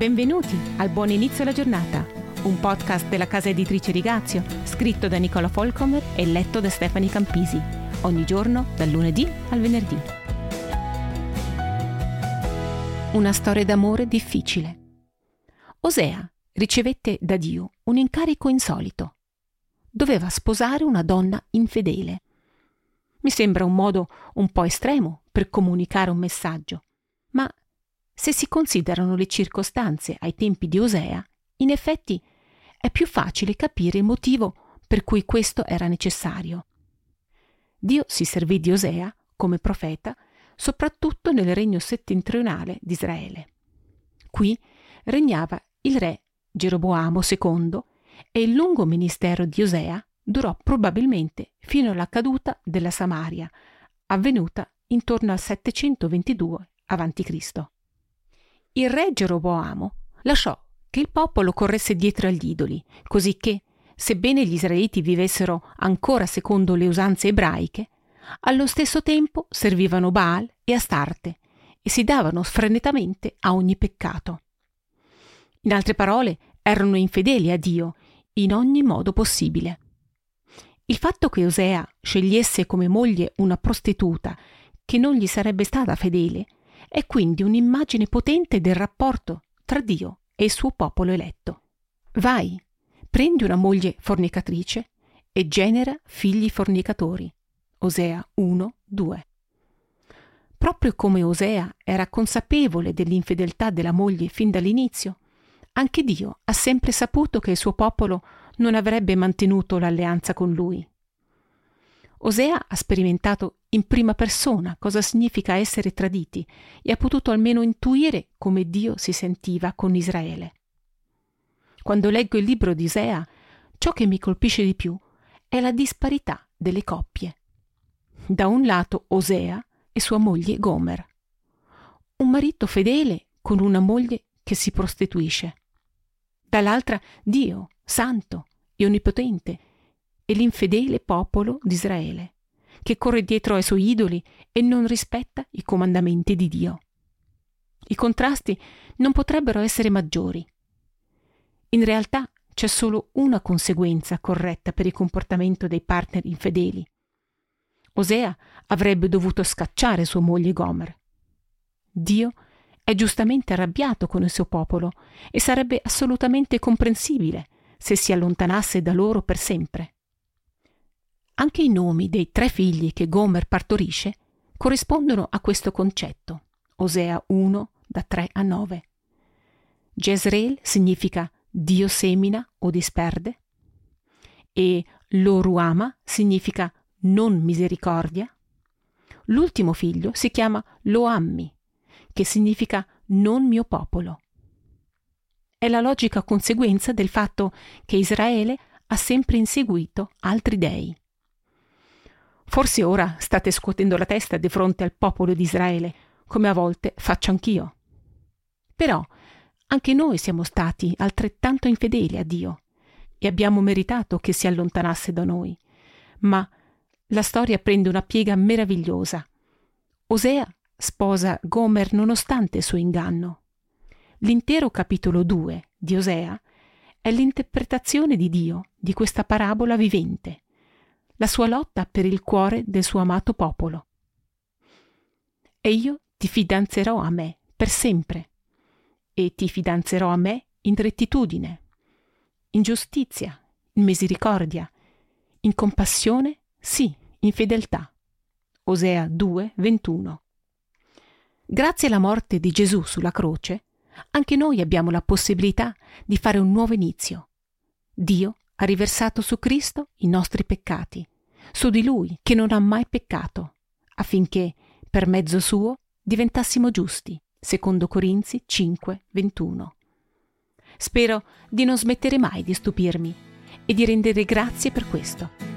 Benvenuti al Buon Inizio alla Giornata, un podcast della casa editrice Rigazio, scritto da Nicola Folcomer e letto da Stefani Campisi, ogni giorno dal lunedì al venerdì. Una storia d'amore difficile. Osea ricevette da Dio un incarico insolito. Doveva sposare una donna infedele. Mi sembra un modo un po' estremo per comunicare un messaggio, ma se si considerano le circostanze ai tempi di Osea, in effetti è più facile capire il motivo per cui questo era necessario. Dio si servì di Osea come profeta soprattutto nel regno settentrionale di Israele. Qui regnava il re Geroboamo II e il lungo ministero di Osea durò probabilmente fino alla caduta della Samaria, avvenuta intorno al 722 a.C. Il re Geroboamo lasciò che il popolo corresse dietro agli idoli, così che, sebbene gli israeliti vivessero ancora secondo le usanze ebraiche, allo stesso tempo servivano Baal e Astarte e si davano sfrenatamente a ogni peccato. In altre parole, erano infedeli a Dio in ogni modo possibile. Il fatto che Osea scegliesse come moglie una prostituta che non gli sarebbe stata fedele è quindi un'immagine potente del rapporto tra Dio e il suo popolo eletto. Vai, prendi una moglie fornicatrice e genera figli fornicatori. Osea 1, 2. Proprio come Osea era consapevole dell'infedeltà della moglie fin dall'inizio, anche Dio ha sempre saputo che il suo popolo non avrebbe mantenuto l'alleanza con lui. Osea ha sperimentato in prima persona cosa significa essere traditi e ha potuto almeno intuire come Dio si sentiva con Israele. Quando leggo il libro di Osea, ciò che mi colpisce di più è la disparità delle coppie. Da un lato Osea e sua moglie Gomer. Un marito fedele con una moglie che si prostituisce. Dall'altra Dio, santo e onnipotente, e l'infedele popolo di Israele, che corre dietro ai suoi idoli e non rispetta i comandamenti di Dio. I contrasti non potrebbero essere maggiori. In realtà c'è solo una conseguenza corretta per il comportamento dei partner infedeli. Osea avrebbe dovuto scacciare sua moglie Gomer. Dio è giustamente arrabbiato con il suo popolo e sarebbe assolutamente comprensibile se si allontanasse da loro per sempre. Anche i nomi dei tre figli che Gomer partorisce corrispondono a questo concetto. Osea 1 da 3 a 9. Jezreel significa Dio semina o disperde e Loruama significa non misericordia. L'ultimo figlio si chiama Loammi, che significa non mio popolo. È la logica conseguenza del fatto che Israele ha sempre inseguito altri dei. Forse ora state scuotendo la testa di fronte al popolo di Israele, come a volte faccio anch'io. Però anche noi siamo stati altrettanto infedeli a Dio e abbiamo meritato che si allontanasse da noi. Ma la storia prende una piega meravigliosa. Osea sposa Gomer nonostante il suo inganno. L'intero capitolo 2 di Osea è l'interpretazione di Dio di questa parabola vivente la sua lotta per il cuore del suo amato popolo. E io ti fidanzerò a me per sempre, e ti fidanzerò a me in rettitudine, in giustizia, in misericordia, in compassione, sì, in fedeltà. Osea 2, 21. Grazie alla morte di Gesù sulla croce, anche noi abbiamo la possibilità di fare un nuovo inizio. Dio ha riversato su Cristo i nostri peccati, su di Lui che non ha mai peccato, affinché, per mezzo suo, diventassimo giusti. Secondo Corinzi 5, 21. Spero di non smettere mai di stupirmi e di rendere grazie per questo.